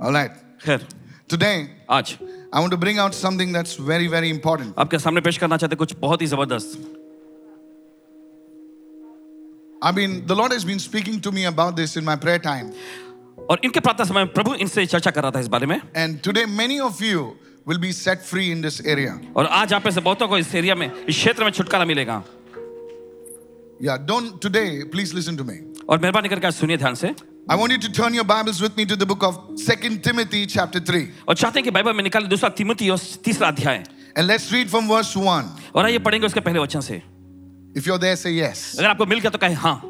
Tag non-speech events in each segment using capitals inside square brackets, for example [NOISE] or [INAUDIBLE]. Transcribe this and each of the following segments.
All right. खैर Today, आज I want to bring out something that's very, very important. आपके सामने पेश करना चाहते कुछ बहुत ही जबरदस्त I mean, the Lord has been speaking to me about this in my prayer time. और इनके प्रार्थना समय में प्रभु इनसे चर्चा कर रहा था इस बारे में And today, many of you will be set free in this area. और आज आप में से बहुतों को इस एरिया में इस क्षेत्र में छुटकारा मिलेगा Yeah, don't today, please listen to me. और मेहरबानी करके आज सुनिए ध्यान से I want you to turn your Bibles with me to the book of Second Timothy, chapter 3. और चाहते हैं कि बाइबल में निकाले दूसरा तिमुती और तीसरा अध्याय And let's read from verse 1. और आइए पढ़ेंगे उसके पहले वचन से If you're there, say yes. अगर आपको मिल गया तो कहे हाँ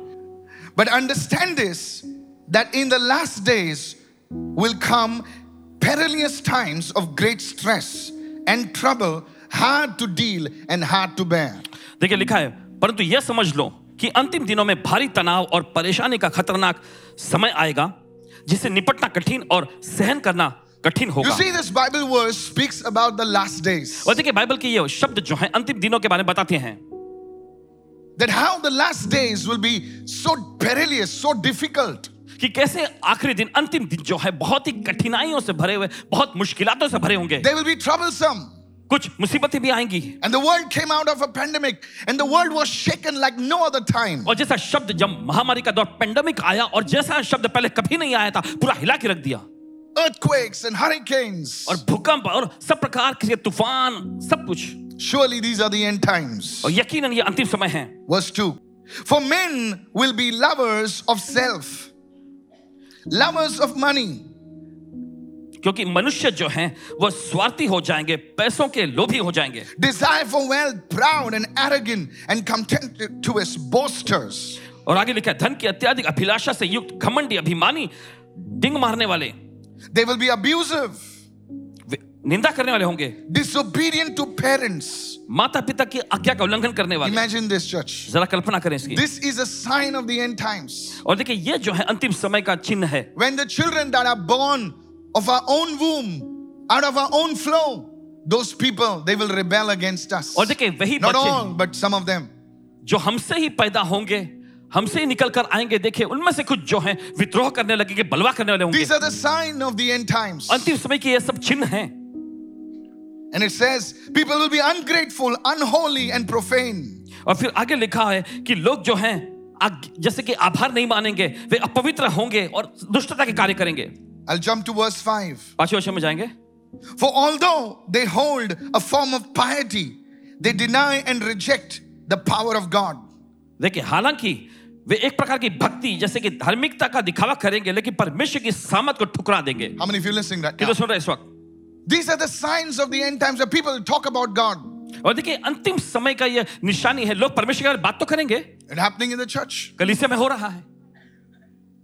But understand this that in the last days will come perilous times of great stress and trouble, hard to deal and hard to bear. देखिए लिखा है परंतु यह समझ लो कि अंतिम दिनों में भारी तनाव और परेशानी का खतरनाक समय आएगा जिसे निपटना कठिन और सहन करना कठिन You होगा see, this Bible verse speaks about the last days. और देखिए बाइबल के ये शब्द जो हैं अंतिम दिनों के बारे में बताते हैं That how the last days will be so perilous, so difficult. कि कैसे आखिरी दिन अंतिम दिन जो है बहुत ही कठिनाइयों से भरे हुए बहुत मुश्किलातों से भरे होंगे They will be troublesome. कुछ मुसीबतें भी आएँगी And the world came out of a pandemic, and the world was shaken like no other time. और जैसा शब्द जब महामारी का दौर पेंडेमिक आया और जैसा शब्द पहले कभी नहीं आया था पूरा हिला के रख दिया Earthquakes and hurricanes. और भूकंप और सब प्रकार के तूफ़ान सब कुछ Surely these are the end times. और यकीनन ये अंतिम समय है Verse 2 For men will be lovers of self, lovers of money, क्योंकि मनुष्य जो हैं वो स्वार्थी हो जाएँगे पैसों के लोभी हो जाएँगे। Desire for wealth proud and arrogant and content to his boasters और आगे लिखा धन की अत्यधिक अभिलाषा से युक्त घमंडी अभिमानी डिंग मारने वाले। दे विल बी अब्यूसिव निंदा करने वाले होंगे। डिसोबीडियंट टू पेरेंट्स माता पिता की आज्ञा का उल्लंघन करने वाले। इमेजिन दिस चर्च जरा कल्पना करें इसकी। This is a sign of the end times और देखिए ये जो है अंतिम समय का चिन्ह है। When the children that are born of our own womb, out of our own flow, those people, they will rebel against us. और देखिए वही Not बच्चे all, but some of them. जो हमसे ही पैदा होंगे हमसे ही निकल कर आएँगे देखिए उनमें से कुछ जो हैं विद्रोह करने लगेंगे बलवा करने वाले होंगे These are the sign of the end times. अंतिम समय के ये सब चिन्ह हैं And it says, people will be ungrateful, unholy, and profane. और फिर आगे लिखा है कि लोग जो हैं जैसे कि आभार नहीं मानेंगे वे अपवित्र होंगे और दुष्टता के कार्य करेंगे I'll jump to verse 5. पांचवें वचन में जाएंगे For although they hold a form of piety, they deny and reject the power of God. देखिए हालांकि वे एक प्रकार की भक्ति जैसे कि धार्मिकता का दिखावा करेंगे लेकिन परमेश्वर की सामत को ठुकरा देंगे How many of you listening right कि now? तो सुन रहे हैं इस वक्त These are the signs of the end times where people talk about God. और देखिए अंतिम समय का ये निशानी है लोग परमेश्वर के बारे में बात तो करेंगे It happening in the church. कलीसिया में हो रहा है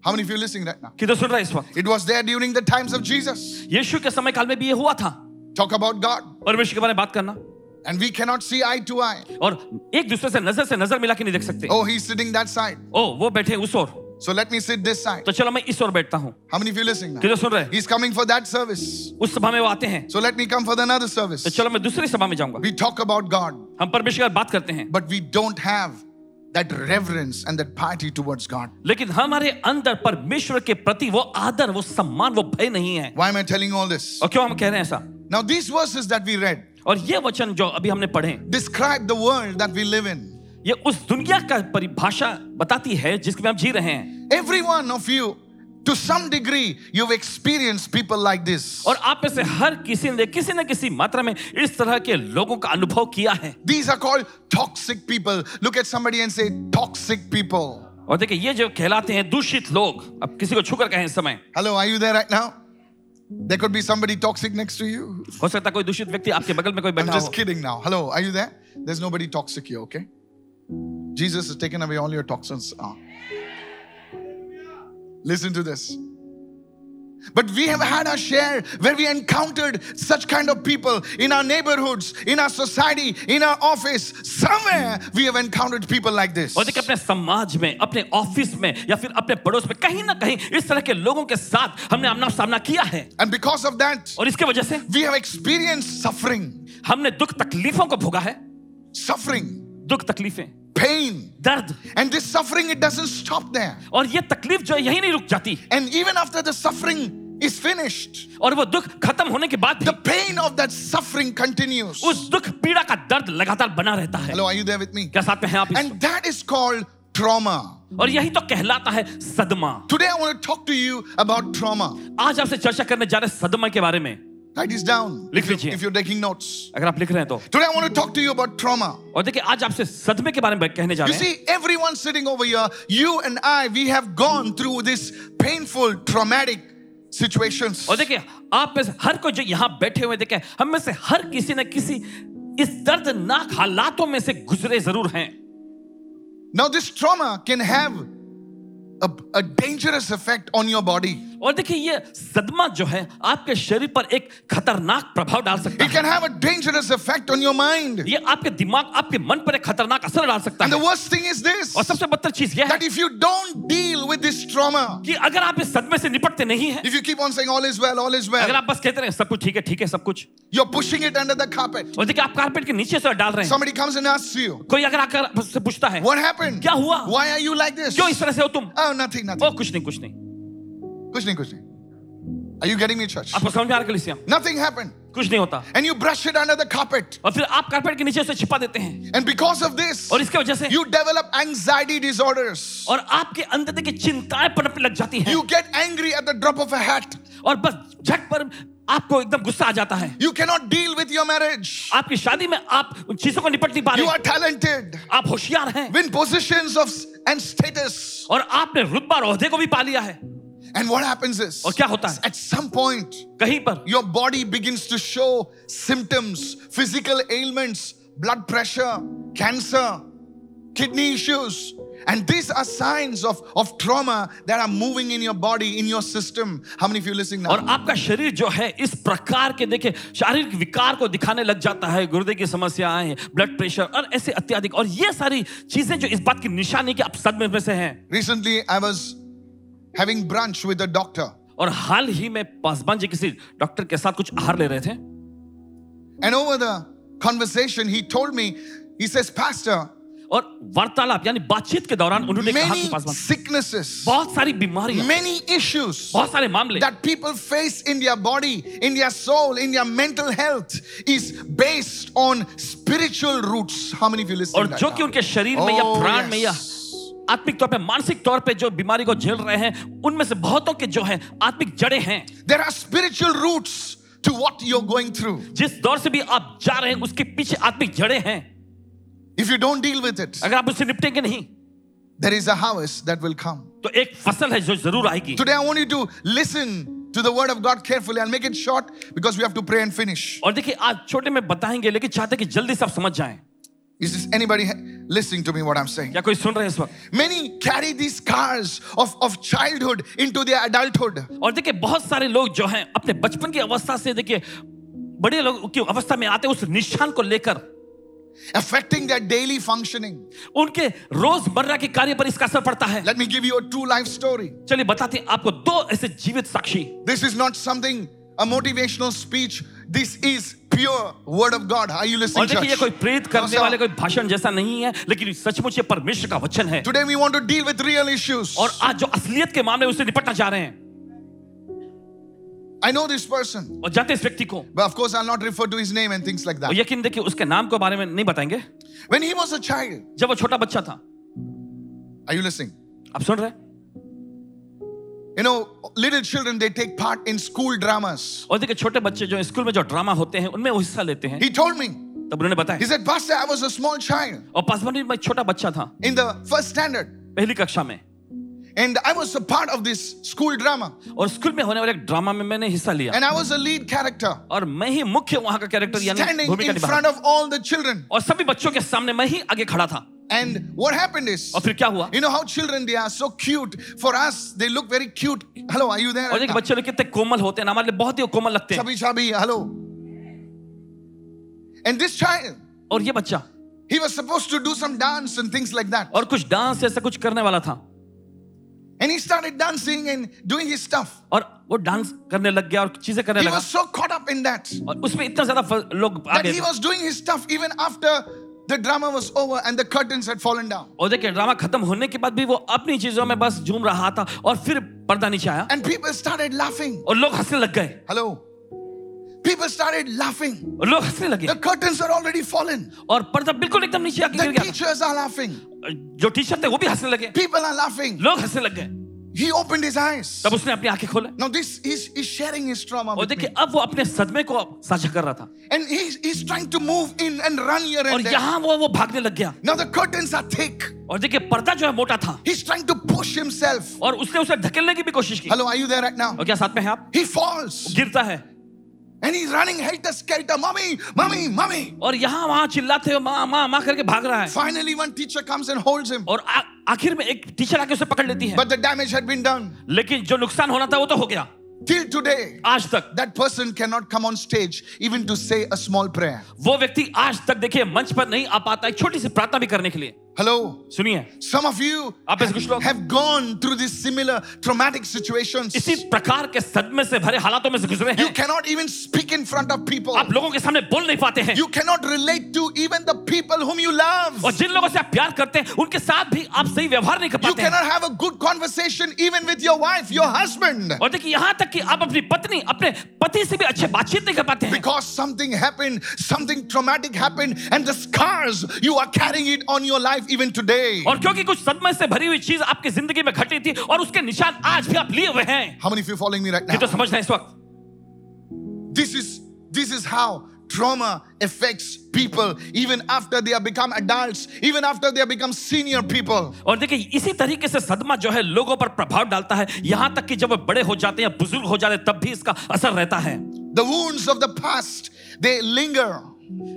How many of you listening right now? कि तो सुन रहे हैं इस वक्त It was there during the times of Jesus. यीशु के समय काल में भी ये हुआ था Talk about God. परमेश्वर के बारे में बात करना And we cannot see eye to eye. और एक दूसरे से नजर से नजर मिला के नहीं देख सकते Oh, he's sitting that side. ओ वो बैठे उस ओर So let me sit this side. तो चलो मैं इस ओर बैठता हूँ How many of you listening now? कि तो सुन रहे हैं He's coming for that service. उस सभा में वो आते हैं So let me come for the another service. तो चलो मैं दूसरी सभा में जाऊंगा We talk about God, हम परमेश्वर की बात करते हैं but we don't have that reverence and that piety towards God. लेकिन हमारे अंदर परमेश्वर के प्रति वो आदर वो सम्मान वो भय नहीं है Why am I telling all this? और क्यों हम कह रहे हैं ऐसा Now, these verses that we read और ये वचन जो अभी हमने पढ़े describe the world that we live in. ये उस दुनिया का परिभाषा बताती है जिसमें हम जी रहे हैं Every one of you, to some degree, you've experienced people like this. और आप में से हर किसी ने किसी न किसी मात्रा में इस तरह के लोगों का अनुभव किया है These are called toxic people. Look at somebody and say, toxic people. और देखिए ये जो कहलाते हैं दूषित लोग अब किसी को छूकर कहें इस समय Hello, are you there right now? There could be somebody toxic next to you. हो सकता है कोई दूषित व्यक्ति आपके बगल में कोई I'm बैठा just हो kidding now. Hello, are you there? There's nobody toxic here, okay? Jesus has taken away all your toxins. Ah. Listen to this. But we have had our share where we encountered such kind of people in our neighborhoods, in our society, in our office. Somewhere we have encountered people like this. और देखिए अपने समाज में अपने office में या फिर अपने पड़ोस में कहीं ना कहीं इस तरह के लोगों के साथ हमने आमना सामना किया है And because of that, और इसके वजह से we have experienced suffering, हमने दुख तकलीफों को भोगा है suffering, दुख तकलीफें. दर्द And this suffering, it doesn't stop there. और ये तकलीफ़ जो है यही नहीं रुक जाती And even after the suffering is finished, और वो दुख खत्म होने के बाद the pain of that suffering continues. उस दुख पीड़ा का दर्द लगातार बना रहता है Hello, are you there with me? क्या साथ में हैं आप And that is called trauma. और यही तो कहलाता है सदमा Today I want to talk to you about trauma. आज आपसे चर्चा करने जा रहे हैं सदमा के बारे में Write this down लिख लीजिए। if you're taking notes. अगर आप लिख रहे हैं तो Today I want to talk to you about trauma. और देखिए आज आपसे सदमे के बारे में कहने जा रहे हैं You see, everyone sitting over here, you and I, we have gone through this painful, traumatic situations. और देखिए आप में से हर कोई जो यहाँ बैठे हुए देखे हम में से हर किसी न किसी इस दर्दनाक हालातों में से गुजरे ज़रूर हैं Now, this trauma can have a, a dangerous effect on your body. और देखिए ये सदमा जो है आपके शरीर पर एक खतरनाक प्रभाव डाल सकता It है can have a dangerous effect on your mind. ये आपके दिमाग आपके मन पर एक खतरनाक असर डाल सकता And the है worst thing is this और सबसे बदतर चीज़ यह है that if you don't deal with this trauma, कि अगर आप इस सदमे से निपटते नहीं हैं if you keep on saying all is well, all is अगर well, आप बस कहते रहे सब कुछ ठीक है ठीक है सब कुछ you're pushing it under the carpet. और देखिए आप कारपेट के नीचे से डाल रहे हैं Somebody comes and asks you, कोई अगर आकर आपसे पूछता है What happened? क्या हुआ Why are you like this? क्यों इस तरह से हो तुम Oh, nothing, nothing. ओ कुछ नहीं कुछ नहीं कुछ नहीं कुछ नहीं Are you getting me, church? आपको समझ आ रहा है कलिसिया? Nothing happened. कुछ नहीं होता. And you brush it under the carpet. और फिर आप कारपेट के नीचे उसे छिपा देते हैं. And because of this, और इसके वजह से, you develop anxiety disorders. और आपके अंदर की चिंताएँ पनपने लग जाती हैं. You get angry at the drop of a hat. और बस झट पर आपको एकदम गुस्सा आ जाता है you cannot deal with your marriage आपकी शादी में आप उन चीज़ों को निपट नहीं पा रहे यू आर टैलेंटेड आप होशियार हैं win positions of and status और आपने रुतबा और को भी पा लिया है And what happens is, और क्या होता है at some point, कहीं पर your body begins to show symptoms, physical ailments, blood pressure, cancer, kidney issues. And these are signs of, of trauma that are moving in your body, in your system. How many of you listening और now? आपका शरीर जो है इस प्रकार के देखे शारीरिक विकार को दिखाने लग जाता है गुर्दे की समस्याएं ब्लड प्रेशर और ऐसे अत्याधिक और ये सारी चीजें जो इस बात की निशानी कि आप सदमे में से हैं Recently, I was having brunch with a doctor. और हाल ही में पासवान जी किसी डॉक्टर के साथ कुछ आहार ले रहे थे And over the conversation, he told me, he says, Pastor, और वार्तालाप यानी बातचीत के दौरान उन्होंने कहा कि पासवान sicknesses, बहुत सारी बीमारियाँ many issues बहुत सारे मामले that people face in their body, in their soul, in their mental health is based on spiritual roots. How many of you listen? और जो कि उनके शरीर में या Oh, प्राण में या. आत्मिक तौर पे मानसिक तौर पे जो बीमारी को झेल रहे हैं उनमें से बहुतों के जो हैं आत्मिक जड़े हैं। There are spiritual roots to what you're going through जिस दौर से भी आप जा रहे हैं उसके पीछे आत्मिक जड़े हैं। If you don't deal with it अगर आप उससे निपटेंगे नहीं there is hours that will come तो एक फ़सल है जो ज़रूर आएगी। Today I want you to listen to the word of God carefully and make it short because we have to pray and finish और देखिए आज छोटे में बताएँगे लेकिन चाहते कि जल्दी सब समझ जाएँ। Is this anybody listening to me what I'm saying? क्या कोई सुन रहे हैं इस वक्त Many carry these scars of, of childhood into their adulthood. और देखिए बहुत सारे लोग जो हैं अपने बचपन की अवस्था से देखिए बड़े लोग की अवस्था में आते हैं उस निशान को लेकर affecting their daily functioning. उनके रोज़मर्रा के कार्य पर इसका असर पड़ता है Let me give you a true life story. चलिए बताते हैं आपको दो ऐसे जीवित साक्षी This is not something, a motivational speech. This is pure word of God are you listening देखिए कोई प्रेरित करने वाले कोई भाषण जैसा नहीं है लेकिन सचमुच ये परमेश्वर का वचन है today we want to deal with real issues और आज जो असलियत के मामले उससे निपटना चाह रहे हैं I know this person. और जाते इस व्यक्ति को. But of course, I'll not refer to his name and things like that. और यकीन देखिए उसके नाम के बारे में नहीं बताएँगे. When he was a child. जब वो छोटा बच्चा था. Are you listening? आप सुन रहे हैं? You know, little children they take part in school dramas. और देखिए छोटे बच्चे जो स्कूल में जो ड्रामा होते हैं उनमें वो हिस्सा लेते हैं He told me, तब उन्होंने बताया. he said, Pastor, I was a small child और पासवानी में छोटा बच्चा था in the first standard, पहली कक्षा में and I was a part of this school drama, और स्कूल में होने वाले एक ड्रामा में मैंने हिस्सा लिया and I was a lead character, और मैं ही मुख्य वहाँ का कैरेक्टर यानी भूमिका निभा. standing in front of all the children. और सभी बच्चों के सामने मैं ही आगे खड़ा था And what happened is, और फिर क्या हुआ you know how children they are so cute. For us, they look very cute. Hello, are you there? और देखिए बच्चे लोग कितने कोमल होते हैं ना, हमारे लिए बहुत ही कोमल लगते हैं Chubby, chubby, hello. And this child, और ये बच्चा he was supposed to do some dance and things like that. और कुछ डांस ऐसा कुछ करने वाला था And he started dancing and doing his stuff. और वो डांस करने लग गया और चीजें करने He लगा was so caught up in that और उसमें इतना ज्यादा फ- लोग आ that गए he थे was doing his stuff even after the drama was over and the curtains had fallen down. और देखिए ड्रामा खत्म होने के बाद भी वो अपनी चीज़ों में बस झूम रहा था और फिर पर्दा नीचे आया And people started laughing. और लोग हंसने लग गए Hello? People started laughing. और लोग हंसने लगे The curtains are already fallen. और पर्दा बिल्कुल एकदम नीचे आके गिर The गया teachers are laughing. जो टीचर थे वो भी हंसने लगे People are laughing. लोग हंसने लग गए He opened his eyes. तब उसने अपनी आँखें खोले Now this is is sharing his trauma और देखिए अब वो अपने सदमे को साझा कर रहा था And he is trying to move in and run here and there. और यहाँ वो वो भागने लग गया Now the curtains are thick. और देखिए पर्दा जो है मोटा था He's trying to push himself. और उसने उसे धकेलने की भी कोशिश की Hello, are you there right now? और क्या साथ में हैं आप He falls. गिरता है And he's running helter skelter. Mommy, mommy, mommy. और यहाँ वहाँ चिल्लाते हुए माँ माँ माँ करके भाग रहा है Finally, one teacher comes and holds him. और आखिर में एक टीचर आके उसे पकड़ लेती है But the damage had been done. लेकिन जो नुकसान होना था वो तो हो गया Till today, आज तक that person cannot come on stage even to say a small prayer. वो व्यक्ति आज तक देखिए मंच पर नहीं आ पाता एक छोटी सी प्रार्थना भी करने के लिए Hello? सुनिए Some of you आप ऐसे कुछ लोग have gone through these similar traumatic situations. इसी प्रकार के सदमे से भरे हालातों में से गुजरे You हैं cannot even speak in front of people. आप लोगों के सामने बोल नहीं पाते हैं You cannot relate to even the people whom you love. और जिन लोगों से आप प्यार करते हैं उनके साथ भी आप सही व्यवहार नहीं कर You पाते हैं cannot have a good conversation even with your wife, your husband. और देखिए यहाँ तक कि आप अपनी पत्नी अपने पति से भी अच्छे बातचीत नहीं कर पाते हैं Because something happened, something traumatic happened, and the scars you are carrying it on your life even today. और क्योंकि कुछ सदमे से भरी हुई चीज़ आपकी ज़िंदगी में घटी थी और उसके निशान आज भी आप लिए हुए हैं How many of you following me right ये तो now? समझ रहे इस वक्त This is this is how trauma affects people even after they have become adults, even after they have become senior people. और देखिए इसी तरीके से सदमा जो है लोगों पर प्रभाव डालता है यहाँ तक कि जब वे बड़े हो जाते हैं बुज़ुर्ग हो जाते हैं तब भी इसका असर रहता है The wounds of the past, they linger.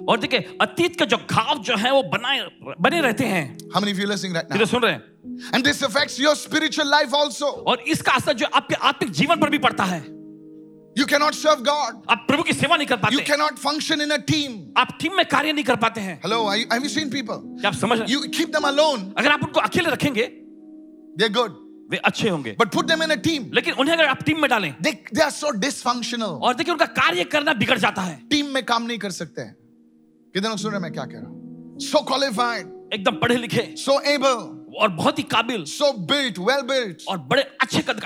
और देखिए अतीत के जो घाव जो है वो बनाए बने रहते हैं How many of you listening right now? तो सुन रहे हैं And this affects your spiritual life also. और इसका असर जो आपके आत्मिक जीवन पर भी पड़ता है You cannot serve God. आप प्रभु की सेवा नहीं कर पाते. You cannot function in a team. आप टीम में कार्य नहीं कर पाते हैं Hello, you, have you seen people? क्या आप समझ रहे हैं You keep them alone, अगर आप उनको अकेले रखेंगे they're good. वे अच्छे होंगे But put them in a team. लेकिन उन्हें अगर आप टीम में डालें They, they are so dysfunctional. और देखिए उनका कार्य करना बिगड़ जाता है टीम में काम नहीं कर सकते हैं कितने लोग सुन रहे मैं क्या कह रहा हूँ? सो क्वालिफाइड एकदम पढ़े लिखे सो एबल और बहुत ही काबिल सो बिल्ट वेल बिल्ट और बड़े अच्छे कद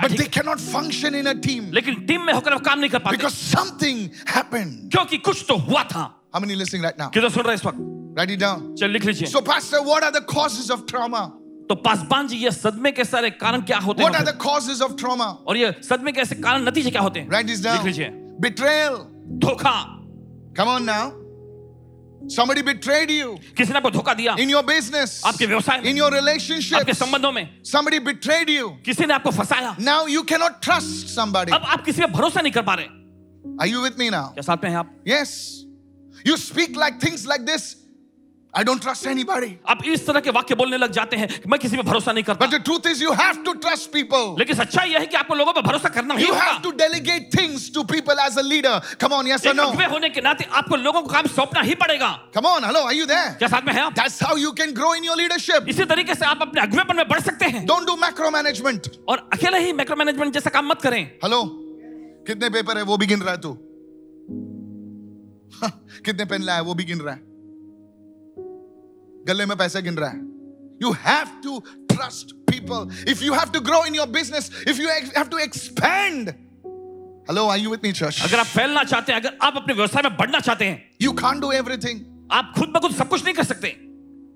फ़ंक्शन इन टीम लेकिन टीम में होकर काम नहीं कर पाते। बिकॉज़ समथिंग हैपेंड क्योंकि कुछ तो हुआ था। How many listening right now कितने सुन रहे हैं इस वक्त? राइट इट डाउन चल लिख लीजिए। So pastor what are the causes of trauma तो पासबान जी ये सदमे के सारे कारण क्या होते हैं? What are the of trauma और ये सदमे के ऐसे कारण नतीजे क्या होते हैं? राइट इट डाउन लिख लीजिए। बिट्रेयल धोखा। Come now somebody betrayed you किसी ने आपको धोखा दिया in your business आपके व्यवसाय में in your आपके relationships संबंधों में somebody betrayed you किसी ने आपको फंसाया now you cannot trust somebody अब आप किसी पे भरोसा नहीं कर पा रहे are you with me now क्या साथ में हैं आप Yes. You speak like things like this. I don't trust anybody. आप इस तरह के वाक्य बोलने लग जाते हैं मैं किसी पे भरोसा नहीं करता But the truth is, you have to trust people. लेकिन सच्चाई यह है कि आपको लोगों पर भरोसा करना ही You have to delegate things to people as a leader. Come on, yes or no? अगुवे होने के नाते आपको लोगों को काम सौंपना ही पड़ेगा Come on, hello, are you there? क्या साथ में हैं आप That's how you can grow in your leadership. इसी तरीके से आप अपने अगुवेपन में बढ़ सकते हैं Don't do macromanagement. और अकेले ही मैक्रो मैनेजमेंट जैसा काम मत करें Hello, कितने पेपर है वो भी गिन रहा है तू हाँ, कितने पेन लाया है वो भी गिन रहा है गले में पैसे गिन रहा है You have to trust people. If you have to grow in your business, if you ex- have to expand. Hello, are you with me, church? अगर आप फैलना चाहते हैं अगर आप अपने व्यवसाय में बढ़ना चाहते हैं You can't do everything. आप खुद ब खुद सब कुछ नहीं कर सकते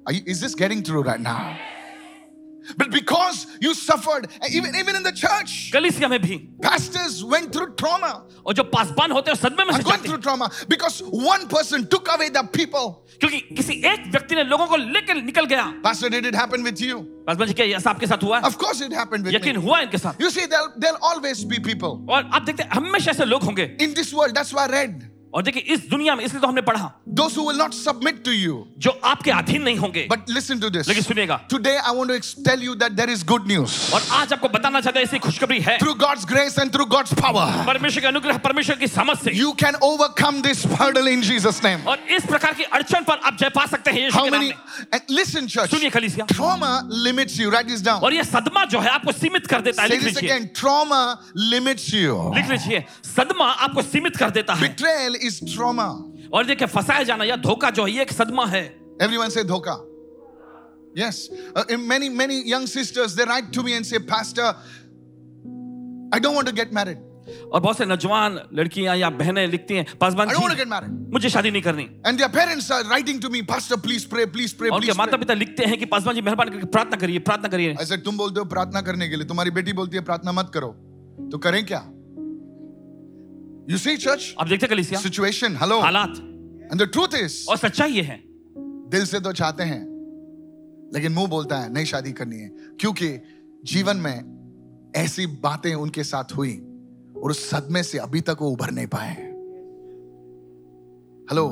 Are you, is this getting through right now? But because you suffered, even, even in the church, कलिसिया में भी pastors went through trauma. और जो पासबान होते हैं वो सदमे में Are से going जाते through हैं trauma because one person took away the people. क्योंकि किसी एक व्यक्ति ने लोगों को लेकर निकल गया Pastor, did it happen with you? पासबान जी क्या ये ऐसा आपके साथ हुआ है Of course, it happened with यकीन me. हुआ इनके साथ You see, there'll, there'll always be people और आप देखते हैं हमेशा ऐसे लोग होंगे in this world. That's why I read. और देखिए इस दुनिया में इसलिए तो हमने पढ़ा। दो who will not submit जो आपके अधीन नहीं होंगे। बट लिसन टू दिस लेकिन सुनेगा today I want to tell you that there is good news और आज आपको बताना चाहता है खुशखबरी है। Through God's grace and through God's power परमेश्वर के अनुग्रह परमेश्वर की समझ से। You can overcome this hurdle in Jesus name और इस प्रकार की अड़चन पर आप जय पा सकते हैं यीशु के नाम सुनिए कलीसिया। Trauma limits you write this down और ये सदमा जो है आपको सीमित कर देता है। लिख लिमिट्स यू लिख लीजिए। सदमा आपको सीमित कर देता है। इज़ ट्रॉमा और देखे फसाया जाना या धोखा जो है एक सदमा है। एवरीवन से धोखा. Yes many many young sisters they write to me and say pastor I don't want to get married और बहुत से नौजवान लड़कियाँ या बहनें लिखती हैं पासबान मुझे शादी नहीं करनी। And their parents are writing to me pastor please pray please pray please माता-पिता लिखते हैं कि पासबान जी मेहरबान करके प्रार्थना करिए प्रार्थना करिए। ऐसे तुम बोलते हो प्रार्थना करने के लिए तुम्हारी बेटी बोलती है प्रार्थना मत करो। तो करें क्या? You see, church, आप देखते कलिसिया? Situation, hello. हालात। And the truth is, और सच्चाई ये है। दिल से तो चाहते हैं लेकिन मुँह बोलता है नहीं शादी करनी है। क्योंकि जीवन में ऐसी बातें उनके साथ हुई और उस सदमे से अभी तक वो उभर नहीं पाए hello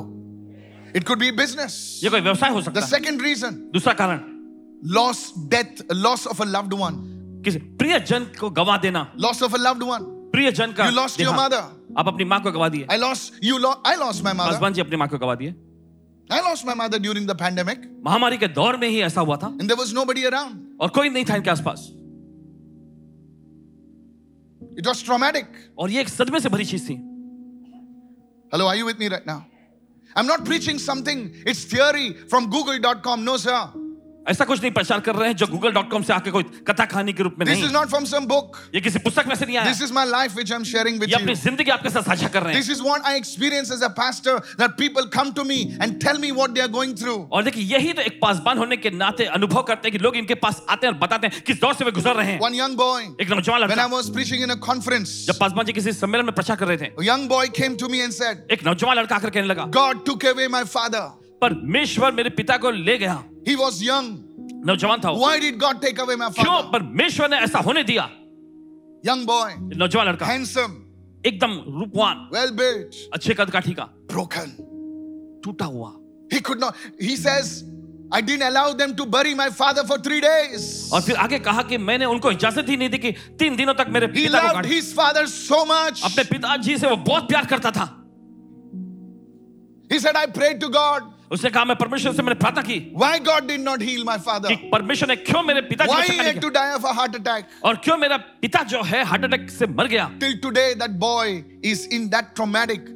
it could be business ये कोई व्यवसाय हो सकता है। सेकेंड रीजन दूसरा कारण। Loss death loss of a loved one किसी प्रिय जन को गवा देना। Loss of a loved one प्रिय जन का You lost your देहांत। Mother. आप अपनी माँ को गवा दिए। I lost you I lost my mother Paswan जी अपनी माँ को गवा दिए। I lost my mother during the pandemic महामारी के दौर में ही ऐसा हुआ था। And there was nobody around और कोई नहीं था इनके आसपास। इट वाज ट्रॉमेटिक और ये एक सदमे से भरी चीज़ थी। Hello, are you with me right now? I'm not preaching something, it's theory from google.com. No, sir. ऐसा कुछ नहीं प्रचार कर रहे हैं जो गूगल डॉट कॉम से आके कोई कथा कहानी के रूप में नहीं। ये किसी पुस्तक में से नहीं आया। this is my life which I'm sharing with ये अपनी ज़िंदगी आपके साथ साझा कर रहे हैं। और देखिए यही तो एक पासबान होने के नाते अनुभव करते हैं कि लोग इनके पास आते हैं और बताते हैं किस दौर से वे गुजर रहे हैं। पासबान जी किसी सम्मेलन में प्रचार कर रहे थे। एक नौजवान लड़का आकर कहने लगा God took away my father परमेश्वर मेरे पिता को ले गया। He was young. नौजवान था Why did God take away my father? क्यों? परमेश्वर ने ऐसा होने दिया Young boy, नौजवान लड़का handsome, एकदम रूपवान well built, अच्छे कद काठी का broken. टूटा हुआ He could not. He says, I didn't allow them to bury my father for three days. और फिर आगे कहा कि मैंने उनको इजाज़त ही नहीं दी कि तीन दिनों तक मेरे He पिता को loved his father so much. अपने पिताजी से वो बहुत प्यार करता था He said, I prayed to God. उसने कहा मैं परमेश्वर से मैंने प्रार्थना की Why God did not heal my father? कि परमेश्वर ने क्यों मेरे पिताजी Why he had to die of a heart attack? और क्यों मेरा पिता जो है हार्ट अटैक से मर गया Till today, that boy is in that traumatic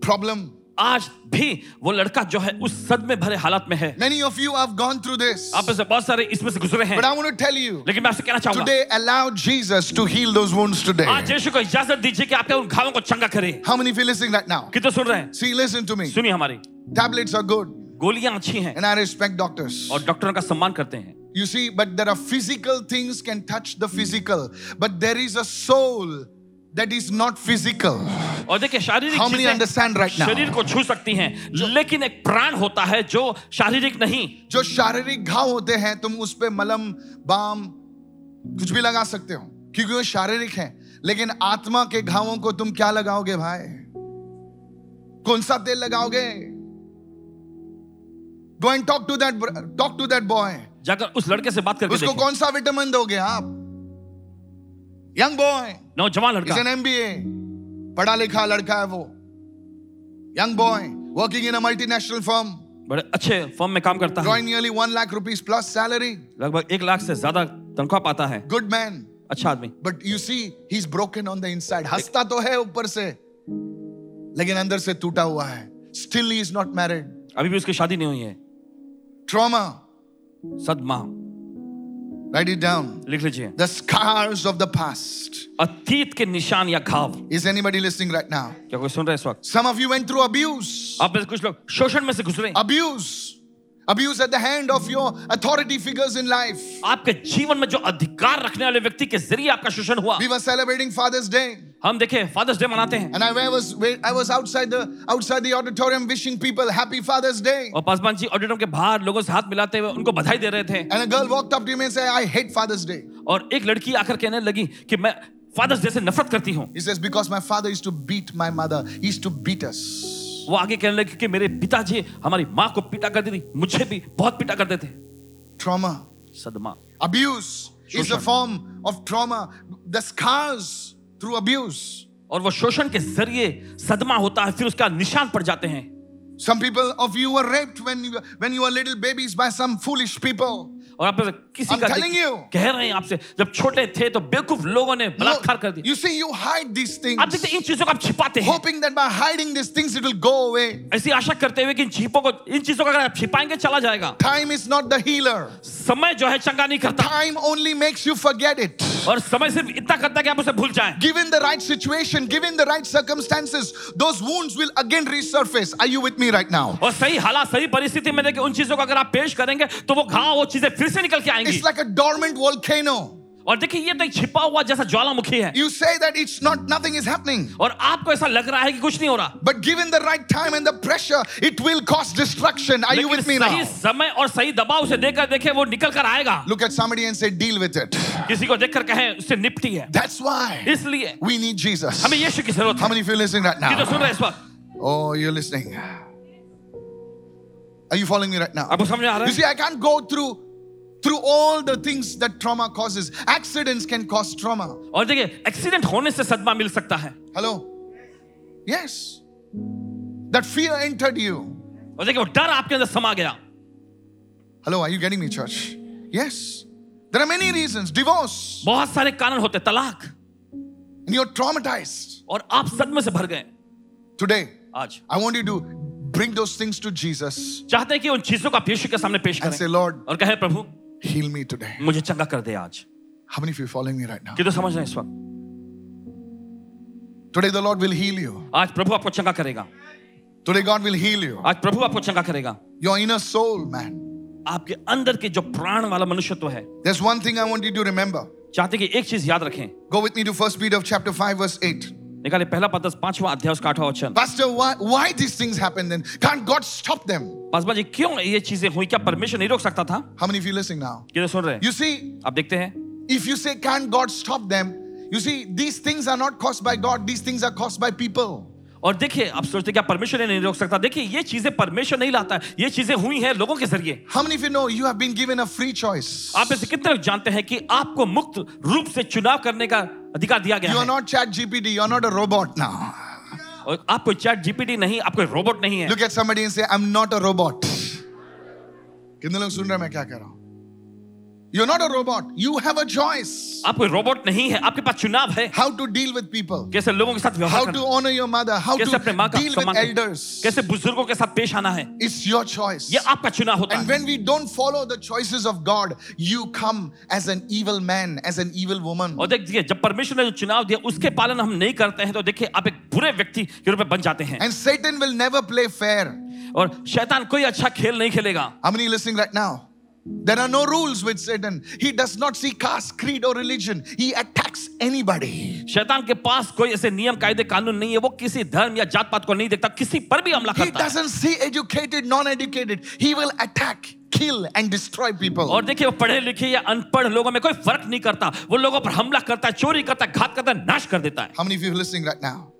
problem. आज भी वो लड़का जो है उस सदमे भरे हालात में है Many of you have gone through this. आप में से बहुत सारे इसमें से गुजरे हैं But I want to tell you, लेकिन मैं आपसे कहना चाहूँगा today allow Jesus to heal those wounds today. आज यीशु को इजाज़त दीजिए कि आपके उन घावों को चंगा करे How many you listening right now? कितने सुन रहे हैं See, listen to me. सुनिए हमारी Tablets are good, गोलियाँ अच्छी हैं and I respect doctors. और डॉक्टरों का सम्मान करते हैं You see, but there are physical things can touch the physical, but there is a soul that is not physical. और देखिए शारीरिक How many understand right now? शरीर को छू सकती हैं लेकिन एक प्राण होता है जो शारीरिक नहीं। जो शारीरिक घाव होते हैं तुम उस पे मलम बाम कुछ भी लगा सकते हो क्योंकि वो शारीरिक है। लेकिन आत्मा के घावों को तुम क्या लगाओगे भाई? कौन सा तेल लगाओगे? Go and talk to that talk to that boy जाकर उस लड़के से बात करके उसको कौन सा विटामिन दोगे आप? यंग बॉय नौजवान इज़ लड़का एन एमबीए पढ़ा लिखा लड़का है वो। Young boy working in a multinational firm बड़े अच्छे फर्म में काम करता है। Nearly 1 lakh rupees plus salary. लगभग एक लाख से ज़्यादा तनख्वाह पाता है। गुड मैन अच्छा आदमी। But you see, he's broken on the inside. हंसता तो है ऊपर से लेकिन अंदर से टूटा हुआ है। Still he is not married. अभी भी उसकी शादी नहीं हुई है। Trauma. सदमा। Write it down. लिख लीजिए The scars of the past. अतीत के निशान या घाव Is anybody listening right now? क्या कोई सुन रहा है इस वक्त Some of you went through abuse. आप में से कुछ लोग शोषण में से गुजरे Abuse. Abuse at the hand of your authority figures in life. आपके जीवन में जो अधिकार रखने वाले व्यक्ति के जरिए आपका शोषण हुआ We were celebrating Father's Day. हम देखे फादर्स डे मनाते हैं And I was I was outside the outside the auditorium wishing people happy Father's Day. और पासवान जी ऑडिटोरियम के बाहर लोगों से हाथ मिलाते हुए उनको बधाई दे रहे थे And a girl walked up to me and said, I hate Father's Day. और एक लड़की आकर कहने लगी कि मैं फादर्स डे से नफरत करती हूँ He says, because my father used to beat my mother. He used to beat us. वो आगे कहने लगे कि मेरे पिताजी हमारी माँ को पीटा करते थे मुझे भी बहुत पीटा करते थे। ट्रॉमा सदमा। Abuse is a form of trauma the scars through abuse और वो शोषण के ज़रिए सदमा होता है फिर उसका निशान पड़ जाते हैं। Some people of you were raped when you when you were little babies by some foolish people. और आप किसी का कह रहे हैं आपसे जब छोटे थे तो बेवकूफ़ लोगों ने बलात्कार कर दिया। You see you hide this things आप देखते इन चीज़ों को आप छिपाते हैं। Hoping that by hiding this things it will go away ऐसी आशा करते हुए कि छिपों को इन चीज़ों का अगर आप छिपाएँगे चला जाएगा। Time is not the healer समय जो है चंगा नहीं करता। Time only makes you forget it और समय सिर्फ़ इतना करता है कि आप उसे भूल जाएँ। Give in the right situation give in the right circumstances those wounds will again resurface are you with me right now और सही हालात सही परिस्थिति में देखिए उन चीज़ों को अगर आप पेश करेंगे तो वो घाव वो चीज़ें फिर से निकल के आएंगी It's like a dormant volcano. और देखिए ये तो एक छिपा हुआ जैसा ज्वालामुखी है You say that it's not, nothing is happening. और आपको ऐसा लग रहा है कि कुछ नहीं हो रहा But given the right time and the pressure, it will cause destruction. Are you लेकिन with me सही now? समय और सही दबाव से देकर देखे वो निकल कर आएगा Look at somebody and say, deal with it. किसी को देखकर कहें उससे निपटी है That's why इसलिए we need Jesus. हमें यीशु की जरूरत How है many of you are listening right कि तो now? सुन रहे हैं इस वक्त Oh, you're listening. Are you following me right now? आपको समझ में आ रहा You है see, I can't go through through all the things that trauma causes. Accidents can cause trauma. और देखिए एक्सीडेंट होने से सदमा मिल सकता है Hello? Yes. That fear entered you. और देखिए वो डर आपके अंदर समा गया Hello, are you getting me, church? Yes. There are many reasons. Divorce. बहुत सारे कारण होते हैं, तलाक And you're traumatized. और आप सदमे से भर गए Today, आज I want you to bring those things to Jesus चाहते हैं कि उन चीजों को आप यीशु के सामने पेश and say, करें Lord, और कहे प्रभु heal me today. मुझे चंगा कर दे आज How many of you following me right now? कि तो समझ रहे हैं इस वक्त Today, the Lord will heal you. आज प्रभु आपको चंगा करेगा Today, God will heal you. आज प्रभु आपको चंगा करेगा Your inner soul, man. आपके अंदर के जो प्राण वाला मनुष्यत्व है There's one thing I want you to remember. चाहते कि एक चीज़ याद रखें Go with me to 1 Peter chapter 5, verse 8. निकाले पहला पदस पांचवा अध्याय उसका आठवां वचन। Pastor why why this things happen then can't God stop them pastor जी क्यों ये चीज़ें हुई? क्या परमिशन नहीं रोक सकता था? How many feel listening now ये सुन रहे हैं? यू सी आप देखते हैं। If you say can't God stop them you see these things are not caused by God these things are caused by people और देखिए आप सोचते क्या परमेश्वर नहीं रोक सकता? देखिए ये चीज़ें परमेश्वर नहीं लाता है। ये चीज़ें हुई हैं लोगों के ज़रिए। हम if you know you have been given a free choice आप इसे कितने जानते हैं कि आपको मुक्त रूप से चुनाव करने का अधिकार दिया गया you are not chat GPT you are not a robot now और आप कोई चैट जीपीडी नहीं आप कोई रोबोट नहीं है। Look at somebody and say I am not a robot कितने लोग सुन रहे हैं मैं क्या कह रहा हूँ? You're not a robot. You have a choice. आप कोई रोबोट नहीं है आपके पास चुनाव है How to deal with people. कैसे लोगों के साथ व्यवहार How to honor your mother. How कैसे अपने माँ का deal with सम्मान elders. कैसे बुज़ुर्गों के साथ पेश आना है It's your choice. ये आपका चुनाव होता And है And when we don't follow the choices of God, you come as an evil man, as an evil woman. और देखिए जब परमेश्वर ने जो चुनाव दिया उसके पालन हम नहीं करते हैं तो देखिए आप एक बुरे व्यक्ति के रूप में बन जाते हैं And Satan will never play fair. और शैतान कोई अच्छा खेल नहीं खेलेगा How many listening right now? There are no rules with Satan. He does not see caste, creed, or religion. He attacks anybody. शैतान के पास कोई ऐसे नियम कायदे कानून नहीं है वो किसी धर्म या जात पात को नहीं देखता किसी पर भी हमला He करता है doesn't see educated, non educated. He will attack, kill, and destroy people. और देखिए वो पढ़े लिखे या अनपढ़ लोगों में कोई फर्क नहीं करता वो लोगों पर हमला करता है चोरी करता है घात करता है नाश कर देता है How many of you are listening right now?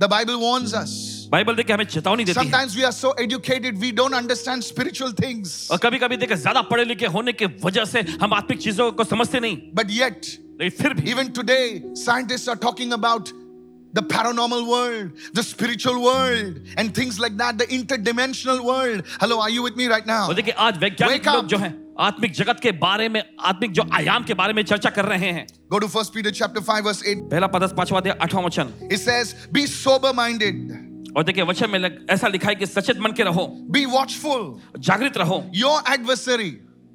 The Bible warns us. Bible देखिए हमें चेतावनी देती है Sometimes we are so educated, we don't understand spiritual things. और कभी कभी देखिए ज़्यादा पढ़े लिखे होने की वजह से हम आत्मिक चीज़ों को समझते नहीं But yet, लेकिन फिर भी even today, scientists are talking about the paranormal world, the spiritual world, and things like that, the interdimensional world. Hello, are you with me right now? देखिए आज वैज्ञानिक. लोग जो हैं आत्मिक जगत के बारे में आत्मिक जो आयाम के बारे में चर्चा कर रहे हैं Go to 1 Peter chapter 5, verse 8. पहला पदस पांचवा अध्याय आठवां वचन It says, Be sober minded, और देखिए वचन में ऐसा लिखा है कि सचेत मन के रहो। बी वॉचफुल जागृत रहो। योर एडवर्सरी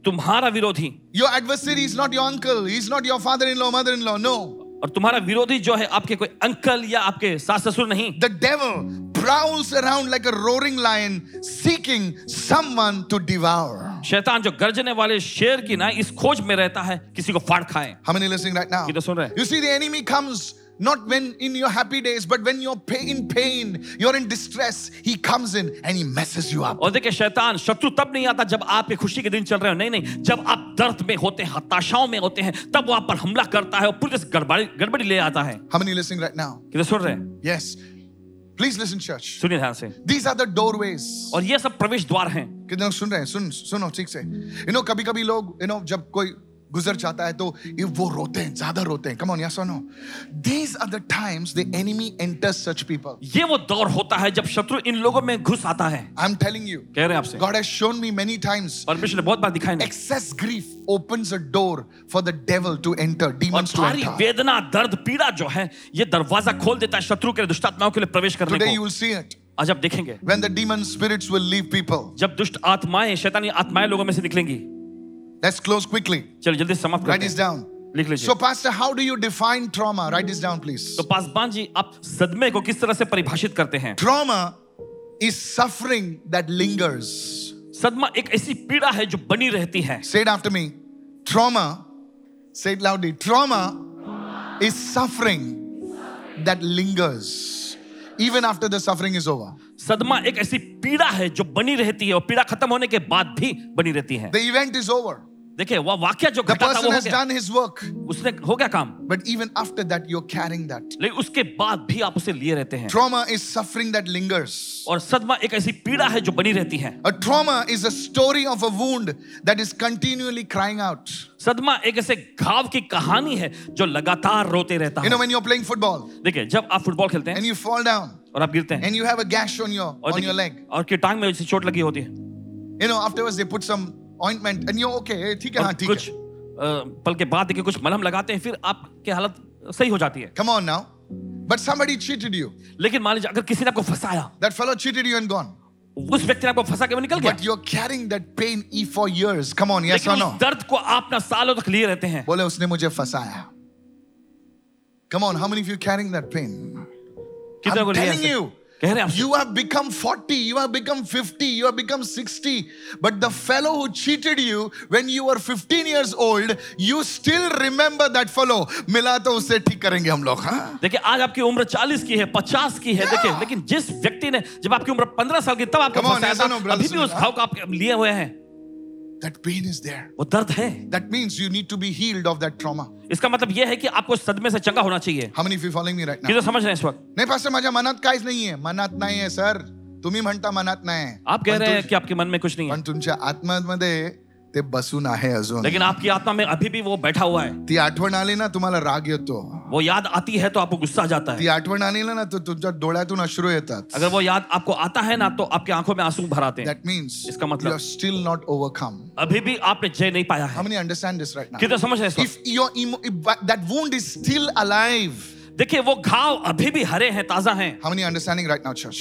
तुम्हारा विरोधी। Your adversary is not your uncle is not your father in law mother in law no और तुम्हारा विरोधी जो है आपके कोई अंकल या आपके सास ससुर नहीं। The devil prowls around like a roaring lion seeking someone to devour शैतान जो गर्जने वाले शेर की ना इस खोज में रहता है किसी को फाड़ खाए। हम नहीं listening right now you see the enemy comes not when in your happy days, but when you're in pain, you're in distress, he comes in and he messes you up. और देखिए शैतान शत्रु तब नहीं आता जब आपके खुशी के दिन चल रहे हो नहीं नहीं जब आप दर्द में होते हैं हताशाओं में होते हैं तब वो आप पर हमला करता है और पूरी गड़बड़ी गड़बड़ी ले आता है How many listening right now? किधर सुन रहे हैं Yes. Please listen, church. सुनिए ध्यान से These are the doorways. और ये सब प्रवेश द्वार हैं कितने लोग सुन रहे हैं सुन सुनो ठीक से यू नो कभी कभी लोग यू नो जब कोई गुजर जाता है तो ये वो रोते हैं ज़्यादा रोते हैं। Come on yes these are the times the enemy enters such people ये वो दौर होता है जब शत्रु इन लोगों में घुस आता है। आई एम टेलिंग यू कह रहे हैं आपसे। God has shown me many times परमेश्वर ने बहुत बार दिखाया excess grief opens a door for the devil to enter, और demons to वेदना दर्द पीड़ा जो है ये दरवाज़ा खोल देता है शत्रु के दुष्टात्माओं के लिए प्रवेश करने को। will see it. आज आप देखेंगे। When the demon spirits will leave people. जब दुष्ट आत्माएँ शैतानी आत्माएँ लोगों में से निकलेंगी। Let's close quickly. चलिए जल्दी से समाप्त Write करते this हैं down. लिख लीजिए So, Pastor, how do you define trauma? Write this down, please. तो पासवान जी आप सदमे को किस तरह से परिभाषित करते हैं Trauma is suffering that lingers. सदमा एक ऐसी पीड़ा है जो बनी रहती है Say it after me. Trauma, say it loudly. Trauma is suffering that lingers even after the suffering is over. सदमा एक ऐसी पीड़ा है जो बनी रहती है और पीड़ा खत्म होने के बाद भी बनी रहती है। इवेंट इज़ ओवर देखिए वह वाक्य जो उसने हो गया काम। But even after that you carrying that लेकिन उसके बाद भी आप उसे लिए रहते हैं। Trauma is suffering that lingers और सदमा एक ऐसी पीड़ा है जो बनी रहती है। Trauma is a story of a wound that is continuously crying out सदमा एक ऐसे घाव की कहानी है जो लगातार रोते रहता है। यू नो जब आप फुटबॉल खेलते हैं और आप गिरते हैं। And you have a gash on your on your leg और के टांग में चोट लगी होती है। You know afterwards they put some ointment and you okay ठीक है हाँ ठीक है। पल के बाद देखिए कुछ मलहम लगाते हैं फिर आपकी हालत सही हो जाती है। Come on now but somebody cheated you लेकिन मान लीजिए अगर किसी ने आपको फंसाया। That fellow cheated you and gone उस व्यक्ति ने आपको फंसा के वो निकल गया। But you are carrying that pain E for years come on yes और नो दर्द को आप ना सालों तक लिए रहते हैं। बोले उसने मुझे फसाया. Come on how many of you carrying that pain कितना को लिया यू कह रहे हैं you have become 40 you have become 50 you have become 60 but the fellow who cheated you when you were 15 years old you still remember that fellow मिला तो उसे ठीक करेंगे हम लोग हाँ? देखिए आज आपकी उम्र 40 की है 50 की है yeah. देखिए लेकिन जिस व्यक्ति ने जब आपकी उम्र 15 साल की तब आपको फंसाया था। अभी भी उस घाव को आप लिए हुए हैं। That pain is there. वो दर्द है। That means you need to be healed of that trauma. इसका मतलब यह है कि आपको सदमे से चंगा होना चाहिए। How many of you following me right now? किधर समझ रहे हैं इस वक्त? नहीं पास्टर मज़ा मनात नहीं है। मनात है सर तुम्ही मनता मनात है। आप कह रहे हैं कि आपके मन में कुछ नहीं है। पण तुमच्या आत्म्यामध्ये ते बसून आहे अजून. लेकिन आपकी आत्मा में अभी भी वो बैठा हुआ है। ती आठवण आली ना तुम्हाला राग येतो. वो याद आती है तो आपको गुस्सा जाता ती आठवण आली ना तो तुमच्या डोळ्यातून अश्रू येतात. अगर वो याद आपको आता है ना तो आपकी आँखों में आँसू भर आते हैं। That means इसका मतलब- are still not overcome. अभी भी आपने जय नहीं पाया है। Many understand this right now? किधर समझ रहे हैं emo- if that wound is still alive, देखिए वो घाव अभी भी हरे हैं ताज़ा हैं। How many understanding right now, church?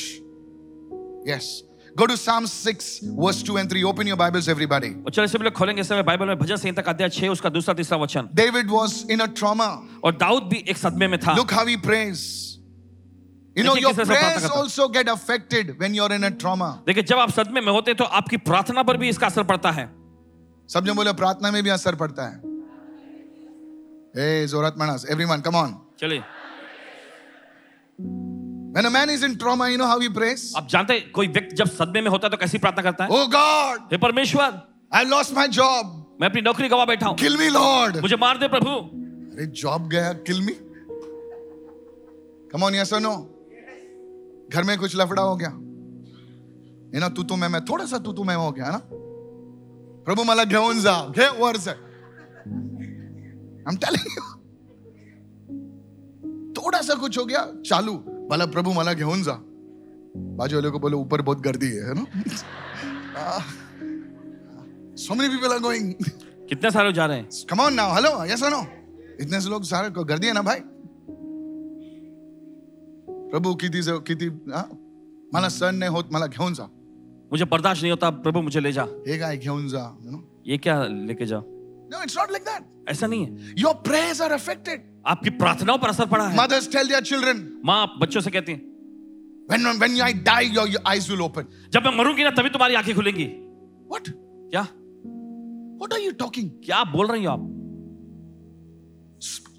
Yes. Go to Psalm 6, verse 2 and 3. Open your Bibles, everybody. और चलिए सब लोग खोलेंगे इस समय बाइबल में भजन संहिता का अध्याय 6 उसका दूसरा तीसरा वचन David was in a trauma. और दाऊद भी एक सदमे में था Look how he prays. You know, your prayers also get affected when you're in a trauma. देखिए जब आप सदमे में होते हैं तो आपकी प्रार्थना पर भी इसका असर पड़ता है सब जन बोले प्रार्थना में भी असर पड़ता है Hey, जोरात मानस, everyone, come on. चलिए When a man is in trauma, you know how he prays? आप जानते हैं कोई व्यक्ति जब सदमे में होता है तो कैसी प्रार्थना करता है? Oh God, हे परमेश्वर! I lost my job. मैं अपनी नौकरी गवा बैठा हूँ। Kill me, Lord. मुझे मार दे प्रभु। अरे जॉब गया kill me come on yes no घर में कुछ लफड़ा हो गया? है ना तू तो मैं मैं थोड़ा सा तू तो मैं हो गया ना? प्रभु मला घेऊन जा. घे वर से. I'm telling you. थोड़ा सा कुछ हो गया चालू. मला प्रभु मला घेऊन जा. बाजू वाले को बोले ऊपर बहुत गर्दी है ना? So many people are going कितने सारे जा रहे हैं? Come on now hello yes no इतने से लोग सारे को गर्दी है ना भाई? प्रभु किती ज- किती हा? मला सण नाही होत मला घेऊन जा. मुझे बर्दाश्त नहीं होता प्रभु मुझे ले जा. हे काय घेऊन जा नो ये क्या लेके जाओ इट्स नॉट लाइक दैट ऐसा नहीं है। योर प्रेयर्स आर अफेक्टेड आपकी प्रार्थनाओं पर असर पड़ा है। मदर्स टेल देयर चिल्ड्रन माँ बच्चों से कहती हैं when when I die your eyes will open जब मैं मरूँगी ना तभी तुम्हारी आँखें खुलेंगी। व्हाट क्या? व्हाट आर यू टॉकिंग क्या बोल रही हो आप?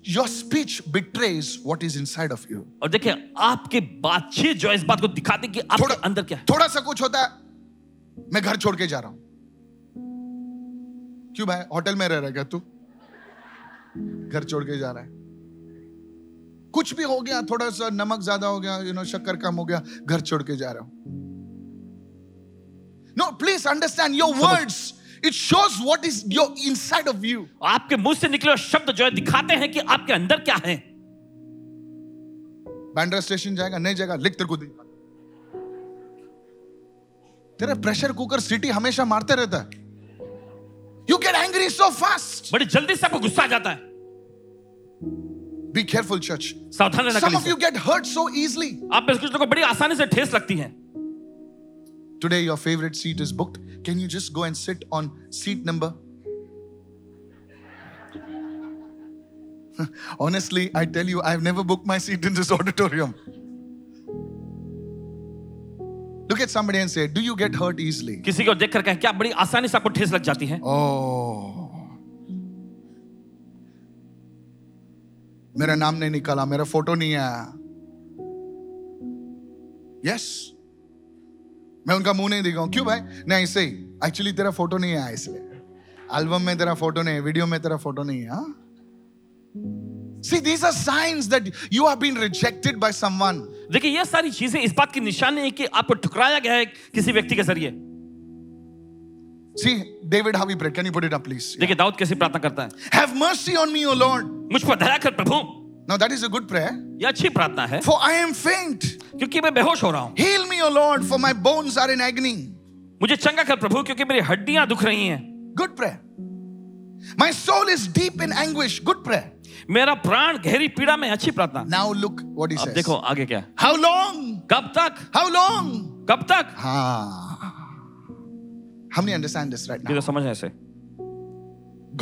Your speech betrays what is inside of you और देखिए आपकी बातचीत जो है इस बात को दिखाती कि आपके थोड़ा अंदर क्या है। थोड़ा सा कुछ होता है मैं घर छोड़ के जा रहा हूँ। क्यों भाई? होटल में रह रहा है क्या तू? घर छोड़ के जा रहा है। कुछ भी हो गया थोड़ा सा नमक ज़्यादा हो गया यू नो शक्कर कम हो गया घर छोड़ के जा रहा हूँ। No please understand your words it shows what is your inside of you. आपके मुँह से निकले शब्द जो है दिखाते हैं कि आपके अंदर क्या है। बैंड्रा स्टेशन जाएगा नहीं जाएगा लिख तेरे को दिखा तेरा प्रेशर कुकर सिटी हमेशा मारते रहता है। You get angry so fast बड़ी जल्दी से आपको गुस्सा आ जाता है। बी केयरफुल चर्च सावधान रहना सम ऑफ कलीसिया। You get hurt so easily आप में से कुछ लोगों को बड़ी आसानी से ठेस लगती है Today, your favorite seat is booked. Can you just go and sit on seat number? [LAUGHS] Honestly, I tell you, I've never booked my seat in this auditorium. [LAUGHS] Look at somebody and say, Do you get hurt easily? किसी को देख कर कहें क्या बड़ी आसानी से आपको ठेस लग जाती है Oh. मेरा नाम नहीं निकाला मेरा फ़ोटो नहीं आया। यस मैं उनका मुँह नहीं दिखाऊँ। क्यों भाई? नहीं ऐसे ही एक्चुअली तेरा फ़ोटो नहीं आया इसलिए। एल्बम में तेरा फ़ोटो नहीं है वीडियो में तेरा फ़ोटो नहीं है? See, these are signs that you have been rejected by someone. देखिए ये सारी चीज़ें इस बात की निशानी है कि आपको ठुकराया गया है किसी व्यक्ति के ज़रिए। See, David, how he prayed. Can you put it up, please? देखिए दाऊद कैसे प्रार्थना करता है Have mercy on me, O Lord. मुझ पर दया कर प्रभु Now, that is a good prayer. ये अच्छी प्रार्थना है For I am faint. क्योंकि मैं बेहोश हो रहा हूँ Heal me, O Lord, for my bones are in agony. मुझे चंगा कर प्रभु क्योंकि मेरी हड्डियाँ दुख रही हैं Good prayer. My soul is deep in anguish. Good prayer. मेरा प्राण गहरी पीड़ा में अच्छी प्रार्थना Now look what he अब says. देखो आगे क्या How long? कब तक How long? कब तक Ah. How many understand this right ये now? तो समझ है ऐसे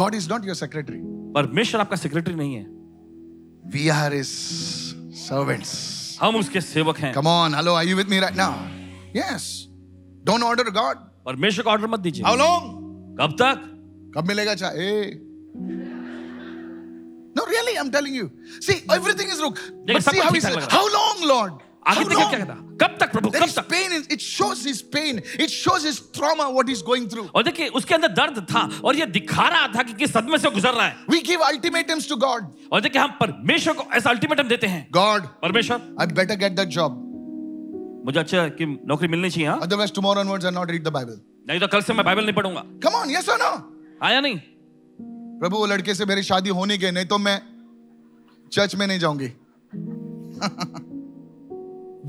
God is not your secretary. परमेश्वर आपका सेक्रेटरी नहीं है We are his servants. हम उसके सेवक हैं Come on. Hello. Are you with me right now? Yes. Don't order God. परमेश्वर का ऑर्डर मत दीजिए How long? कब तक कब मिलेगा चाय No, really, I'm telling you. See, everything is wrong. But see how he says, How long, Lord? आगे तक क्या कहता कब तक प्रभु कब तक? Pain it shows his pain it shows his trauma what is going through और देखिए उसके अंदर दर्द था और ये दिखा रहा था कि किस सदमे से गुजर रहा है। We give ultimatums to God और देखिए हम परमेश्वर को ऐसा अल्टीमेटम देते हैं। गॉड परमेश्वर? I better get that job मुझे अच्छा कि नौकरी मिलनी चाहिए हाँ? Otherwise tomorrow onwards I not read the Bible नहीं तो कल से मैं बाइबल नहीं पढ़ूँगा। कम ऑन यस और नो आया नहीं। प्रभु लड़के से मेरी शादी होने के नहीं तो मैं चर्च में नहीं जाऊँगी। [LAUGHS]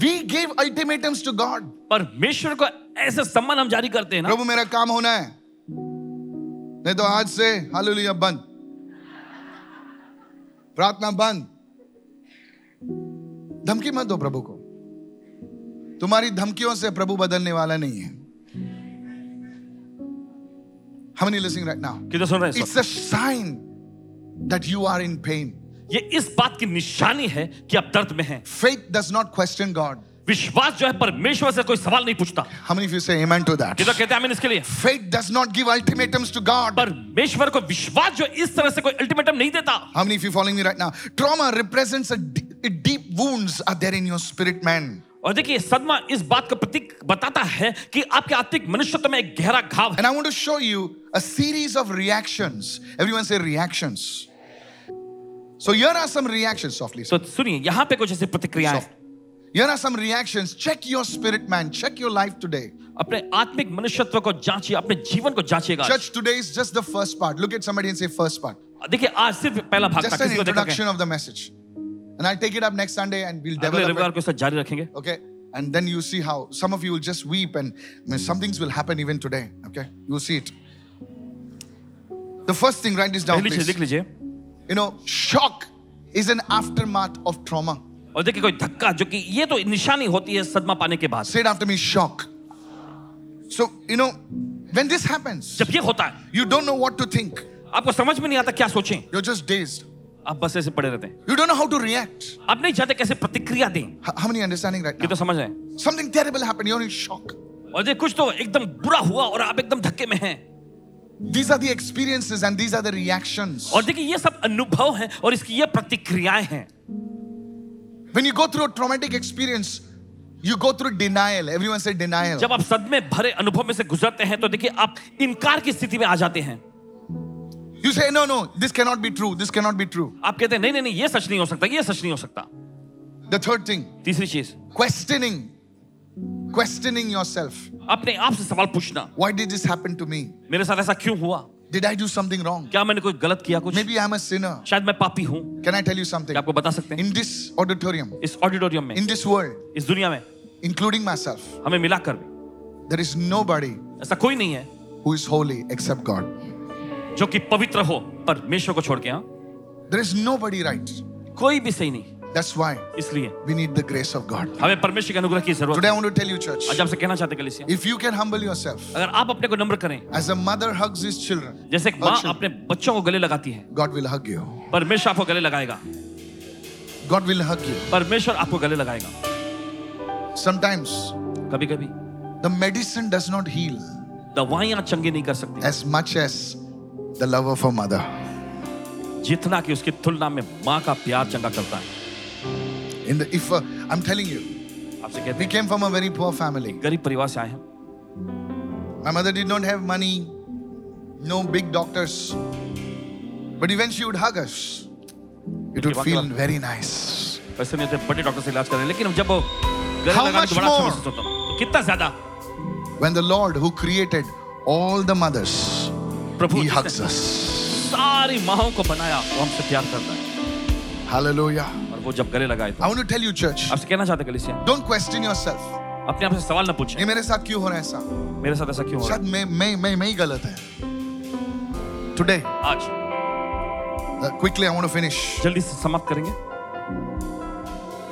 We give ultimatums to God. परमेश्वर को ऐसे सम्मान हम जारी करते हैं ना। प्रभु मेरा काम होना है। नहीं तो आज से हालेलुया बंद। प्रार्थना बंद। धमकी मत दो प्रभु को। तुम्हारी धमकियों से प्रभु बदलने वाला नहीं है। How many listening right now? हैं It's a sign that you are in pain. ये इस बात की निशानी है कि आप दर्द में हैं Faith does not question God. विश्वास जो है परमेश्वर से कोई सवाल नहीं पूछता How many of you say amen to that? किधर कहते हैं आमीन इसके लिए Faith does not give ultimatums to God. परमेश्वर को विश्वास जो इस तरह से कोई अल्टीमेटम नहीं देता How many of you following me right now? Trauma represents a, deep wounds are there in your spirit, man. और देखिए सदमा इस बात का प्रतीक बताता है कि आपके आत्मिक मनुष्यत्व में एक गहरा घाव है And I want to show you a series of reactions. Everyone say reactions. So here are some reactions, softly. तो सुनिए यहाँ पे कुछ ऐसी प्रतिक्रियाएं Soft. Here are some reactions. Check your spirit, man. Check your life today. अपने आत्मिक मनुष्यत्व को जांचिए अपने जीवन को जांचिएगा Church, today is just the first part. Look at somebody and say first part. देखिए आज सिर्फ पहला भाग था Just an किसी को देखा introduction of the message. And I'll take it up next Sunday and we'll अगले develop रविवार it. को इसका जारी रखेंगे Okay? And then you see how some of you will just weep and I mean, some things will happen even today. Okay? You'll see it. The first thing, write this down, पहली चीज please. लिख लीजिए You know, shock is an aftermath of trauma. और देखिए कोई धक्का जो कि ये तो निशानी होती है सदमा पाने के बाद Say it after me shock. So, you know, when this happens, जब ये होता है you don't know what to think. आपको समझ में नहीं आता क्या सोचें You're just dazed. आप बस ऐसे पड़े रहते हैं You don't know how to react. आप नहीं चाहते कैसे प्रतिक्रिया दें H- How many understanding right ये now? तो समझ रहे हैं Something terrible happened. You're in shock. और देखिए कुछ तो एकदम बुरा हुआ और आप एकदम धक्के में हैं These are the experiences and these are the reactions. और देखिए ये सब अनुभव हैं और इसकी ये प्रतिक्रियाएँ हैं When you go through a traumatic experience, you go through denial. Everyone say denial. जब आप सदमे भरे अनुभव में से गुजरते हैं तो देखिए आप इनकार की स्थिति में आ जाते हैं You say, no, no, this cannot be true. This cannot be true. आप कहते हैं नहीं नहीं नहीं ये सच नहीं हो सकता ये सच नहीं हो सकता The third thing, तीसरी चीज़ questioning. Questioning yourself. अपने आप से सवाल पूछना Why did this happen to me? मेरे साथ ऐसा क्यों हुआ Did I do something wrong? क्या मैंने कोई गलत किया कुछ Maybe I'm a sinner. शायद मैं पापी हूँ Can I tell you something? क्या आपको बता सकते हैं In this auditorium, इस ऑडिटोरियम में in this world, इस दुनिया में including myself, हमें मिलाकर भी there is nobody ऐसा कोई नहीं है who is holy except God. जो कि पवित्र हो परमेश्वर को छोड़ के हाँ There is nobody right. कोई भी सही नहीं That's why इसलिए we need the grace of God. हमें परमेश्वर के अनुग्रह की ज़रूरत Today I want to tell you, church, आज आपसे कहना चाहते हैं कलिसिया if you can humble yourself अगर आप अपने को नम्र करें as a mother hugs his children, जैसे एक माँ अपने बच्चों को गले लगाती है God will hug you. परमेश्वर आपको गले लगाएगा God will hug you. परमेश्वर आपको गले लगाएगा Sometimes कभी कभी the medicine does not heal दवाइयाँ चंगी नहीं कर सकती as much as the love of a mother. जितना कि उसकी तुलना में माँ का प्यार चंगा करता है In the if uh, I'm telling you, आपसे कहते we हैं came from a very poor family. गरीब परिवार से आए हैं My mother did not have money, no big doctors. But when she would hug us, it would feel very nice. पैसे नहीं थे बड़े डॉक्टर से इलाज कर रहे हैं लेकिन जब वो गले How लगाने much तो बड़ा अच्छा more? महसूस होता है। तो कितना ज्यादा When the Lord who created all the mothers, Prabhu He जिसने hugs us. सारी माओ को बनाया वो हमसे प्यार करता है Hallelujah. और वो जब गले लगाए तो। आई टेल यू चर्च आपसे कहना चाहते कलीसिया। डोंट क्वेश्चन योरसेल्फ अपने आप से सवाल ना पूछे। मेरे साथ क्यों हो रहा है ऐसा? मेरे साथ ऐसा क्यों हो रहा है? मैं मैं मैं ही गलत है। टुडे आज। Quickly I want to finish जल्दी से समाप्त करेंगे।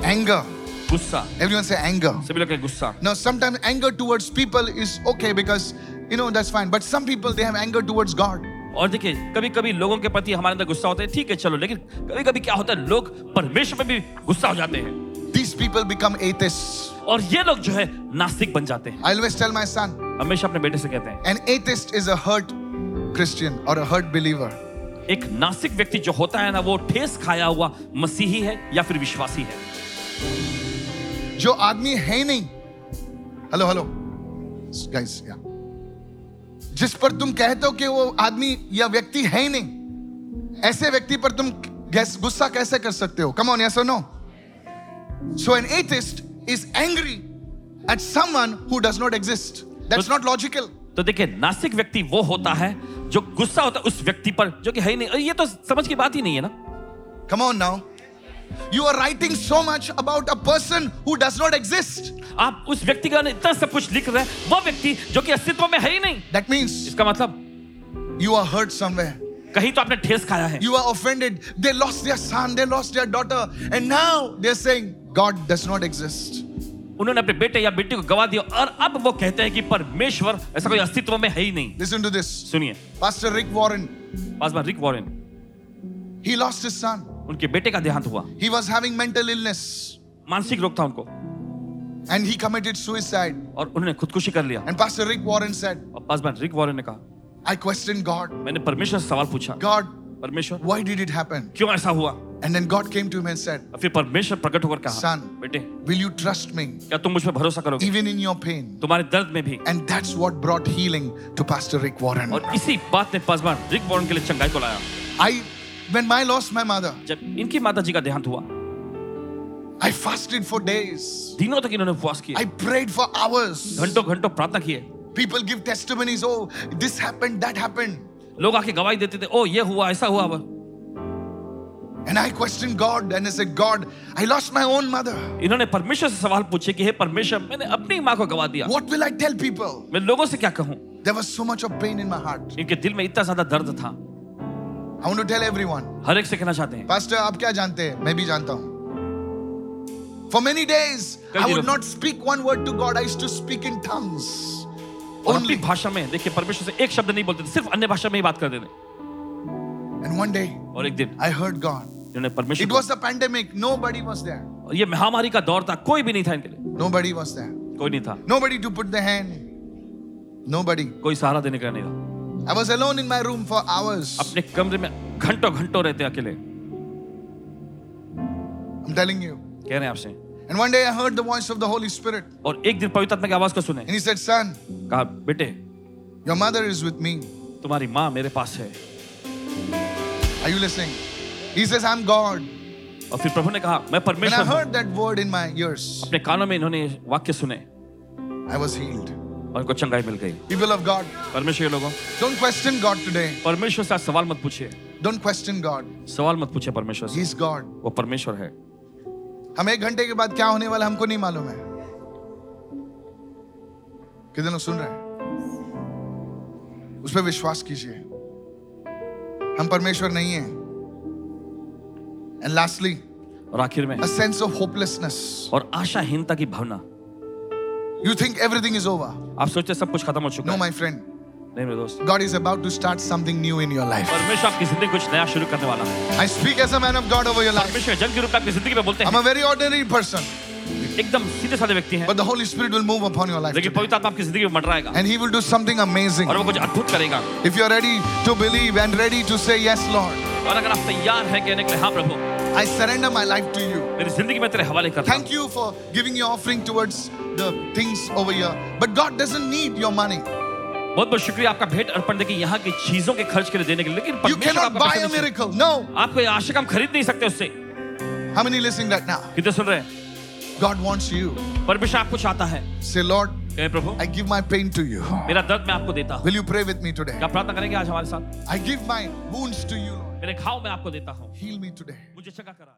एंगर गुस्सा। एवरीवन से एंगर सभी लोग कहे गुस्सा। No sometimes anger towards people is okay because you know that's fine but some people they have anger towards God और देखिए कभी कभी लोगों के प्रति हमारे अंदर गुस्सा होता है ठीक है चलो लेकिन कभी कभी क्या होता है लोग परमेश्वर में भी गुस्सा हो जाते हैं। These people become atheists. और ये लोग जो है नास्तिक बन जाते हैं। I always tell my son, हमेशा अपने बेटे से कहते हैं। An atheist is a hurt Christian or a hurt believer. एक नास्तिक व्यक्ति जो होता है ना वो ठेस खाया हुआ मसीही है या फिर विश्वासी है? जो आदमी है ही नहीं। हेलो हेलो गाइस या जिस पर तुम कहते हो कि वो आदमी या व्यक्ति है ही नहीं ऐसे व्यक्ति पर तुम गुस्सा कैसे कर सकते हो? Come on yes no so an atheist is angry at someone who does not exist that's not logical तो देखिए नास्तिक व्यक्ति वो होता है जो गुस्सा होता है उस व्यक्ति पर जो कि है ही नहीं। ये तो समझ की बात ही नहीं है ना। Come on now. You are writing so much about a person who does not exist. आप उस व्यक्ति का इतना सब कुछ लिख रहे हैं वो व्यक्ति जो कि अस्तित्व में है ही नहीं That means इसका मतलब you are hurt somewhere. कहीं तो आपने ठेस खाया है You are offended. They lost their son, they lost their daughter, and now they're saying God does not exist. उन्होंने अपने बेटे या बेटी को गवा दिया और अब वो कहते हैं कि परमेश्वर ऐसा कोई अस्तित्व में है ही नहीं Listen to this. सुनिए Pastor Rick Warren, Paswan Rick Warren he lost his son. उनके बेटे का देहांत हुआ He was having mental illness मानसिक रोग था उनको and he committed suicide. और उन्होंने खुदकुशी कर लिया And Pastor Rick Warren said, और पासवान रिक वॉरेन ने कहा I questioned God. मैंने परमेश्वर से सवाल पूछा God, परमेश्वर why did it happen? क्यों ऐसा हुआ And then God came to him and said, फिर परमेश्वर प्रकट होकर कहा Son. बेटे Will you trust me क्या तुम मुझ पर भरोसा करोगे even in your pain? तुम्हारे दर्द में भी And that's what brought healing to Pastor Rick Warren. और इसी बात ने पासवान रिक वॉरेन के लिए चंगाई को लाया I, when I lost my mother, जब इनकी माता जी का देहांत हुआ I fasted for days. दिनों तक इन्होंने उपवास किया I prayed for hours. घंटों घंटों प्रार्थना किए People give testimonies. Oh, this happened, that happened. लोग आके गवाही देते थे ओ ये हुआ ऐसा हुआ And I questioned God and I said, God, I lost my own mother. इन्होंने परमेश्वर से सवाल पूछे कि हे परमेश्वर मैंने अपनी माँ को गवा दिया What will I tell people? मैं लोगों से क्या कहूँ There was so much of pain in my heart. इनके दिल में इतना ज़्यादा दर्द था I want to tell everyone. हर एक से कहना चाहते हैं Pastor, आप क्या जानते हैं? मैं भी जानता हूँ. For many days, I would not speak one word to God. I used to speak in tongues. Only. भाषा में देखिए परमेश्वर से एक शब्द नहीं बोलते थे सिर्फ़ अन्य भाषा में ही बात करते थे And one day, और एक दिन I heard God. परमेश्वर It was the pandemic. Nobody was there. और ये महामारी का दौर था कोई भी नहीं था इनके लिए Nobody was there. कोई नहीं था Nobody to put the hand. Nobody. कोई सहारा देने का नहीं था I was alone in my room for hours. अपने कमरे में घंटों घंटों रहते अकेले I'm telling you. कह रहे हैं आपसे And one day I heard the voice of the Holy Spirit. और एक दिन पवित्र आत्मा की आवाज को सुने And he said, Son, कहा बेटे your mother is with me. तुम्हारी माँ मेरे पास है Are you listening? He says, I'm God. और फिर प्रभु ने कहा मैं And I परमेश्वर हूँ heard that word in my ears. अपने कानों में इन्होंने ये वाक्य सुने I was healed. और उनको चंगाई मिल गई। People of God, परमेश्वर लोगों don't क्वेश्चन गॉड टुडे परमेश्वर से सवाल मत पूछिए। Don't question God. सवाल मत पूछिए परमेश्वर से। He's God. वो परमेश्वर है। हम एक घंटे के बाद क्या होने वाला हमको नहीं मालूम है। कितने लोग सुन रहे हैं? उस पर विश्वास कीजिए। हम परमेश्वर नहीं है। एंड लास्टली और आखिर में sense of hopelessness. और आशाहीनता की भावना। you think everything is over आप सोचते सब कुछ खत्म हो चुका no है my friend नहीं मेरे दोस्त God is about to start something new in your life परमेश्वर आपकी जिंदगी कुछ नया शुरू करने वाला है I speak as a man of God over your life परमेश्वर जन के रूप में आपकी जिंदगी में बोलते I'm हैं a very ordinary person एकदम सीधे साधे व्यक्ति हैं but the Holy Spirit will move upon your life लेकिन today. पवित्र आत्मा आपकी जिंदगी में मंडराएगा and he will do something amazing और वो कुछ अद्भुत करेगा if you're ready to believe and ready to say yes Lord और अगर आप तैयार हैं कहने के लिए हाँ प्रभु I surrender my life to you. मेरी जिंदगी में तेरे हवाले करता हूं Thank you for giving your offering towards the things over here. But God doesn't need your money. बहुत बहुत शुक्रिया आपका भेंट अर्पण देखिए यहाँ की चीजों के खर्च के लिए देने के लिए लेकिन You परमेश्वर cannot आपका buy पैसा a नहीं चाहिए। miracle. No. आपको ये आशा का हम खरीद नहीं सकते उससे How many listening right now? कितने सुन रहे हैं God wants you. परमेश्वर आपको चाहता है Say, Lord, hey Prabhu I give my pain to you. मेरा दर्द मैं आपको देता हूँ Will you pray with me today? क्या प्रार्थना करेंगे आज हमारे साथ I give my wounds to you, Lord. मेरे घाव मैं आपको देता हूँ मी. मुझे चंगा करा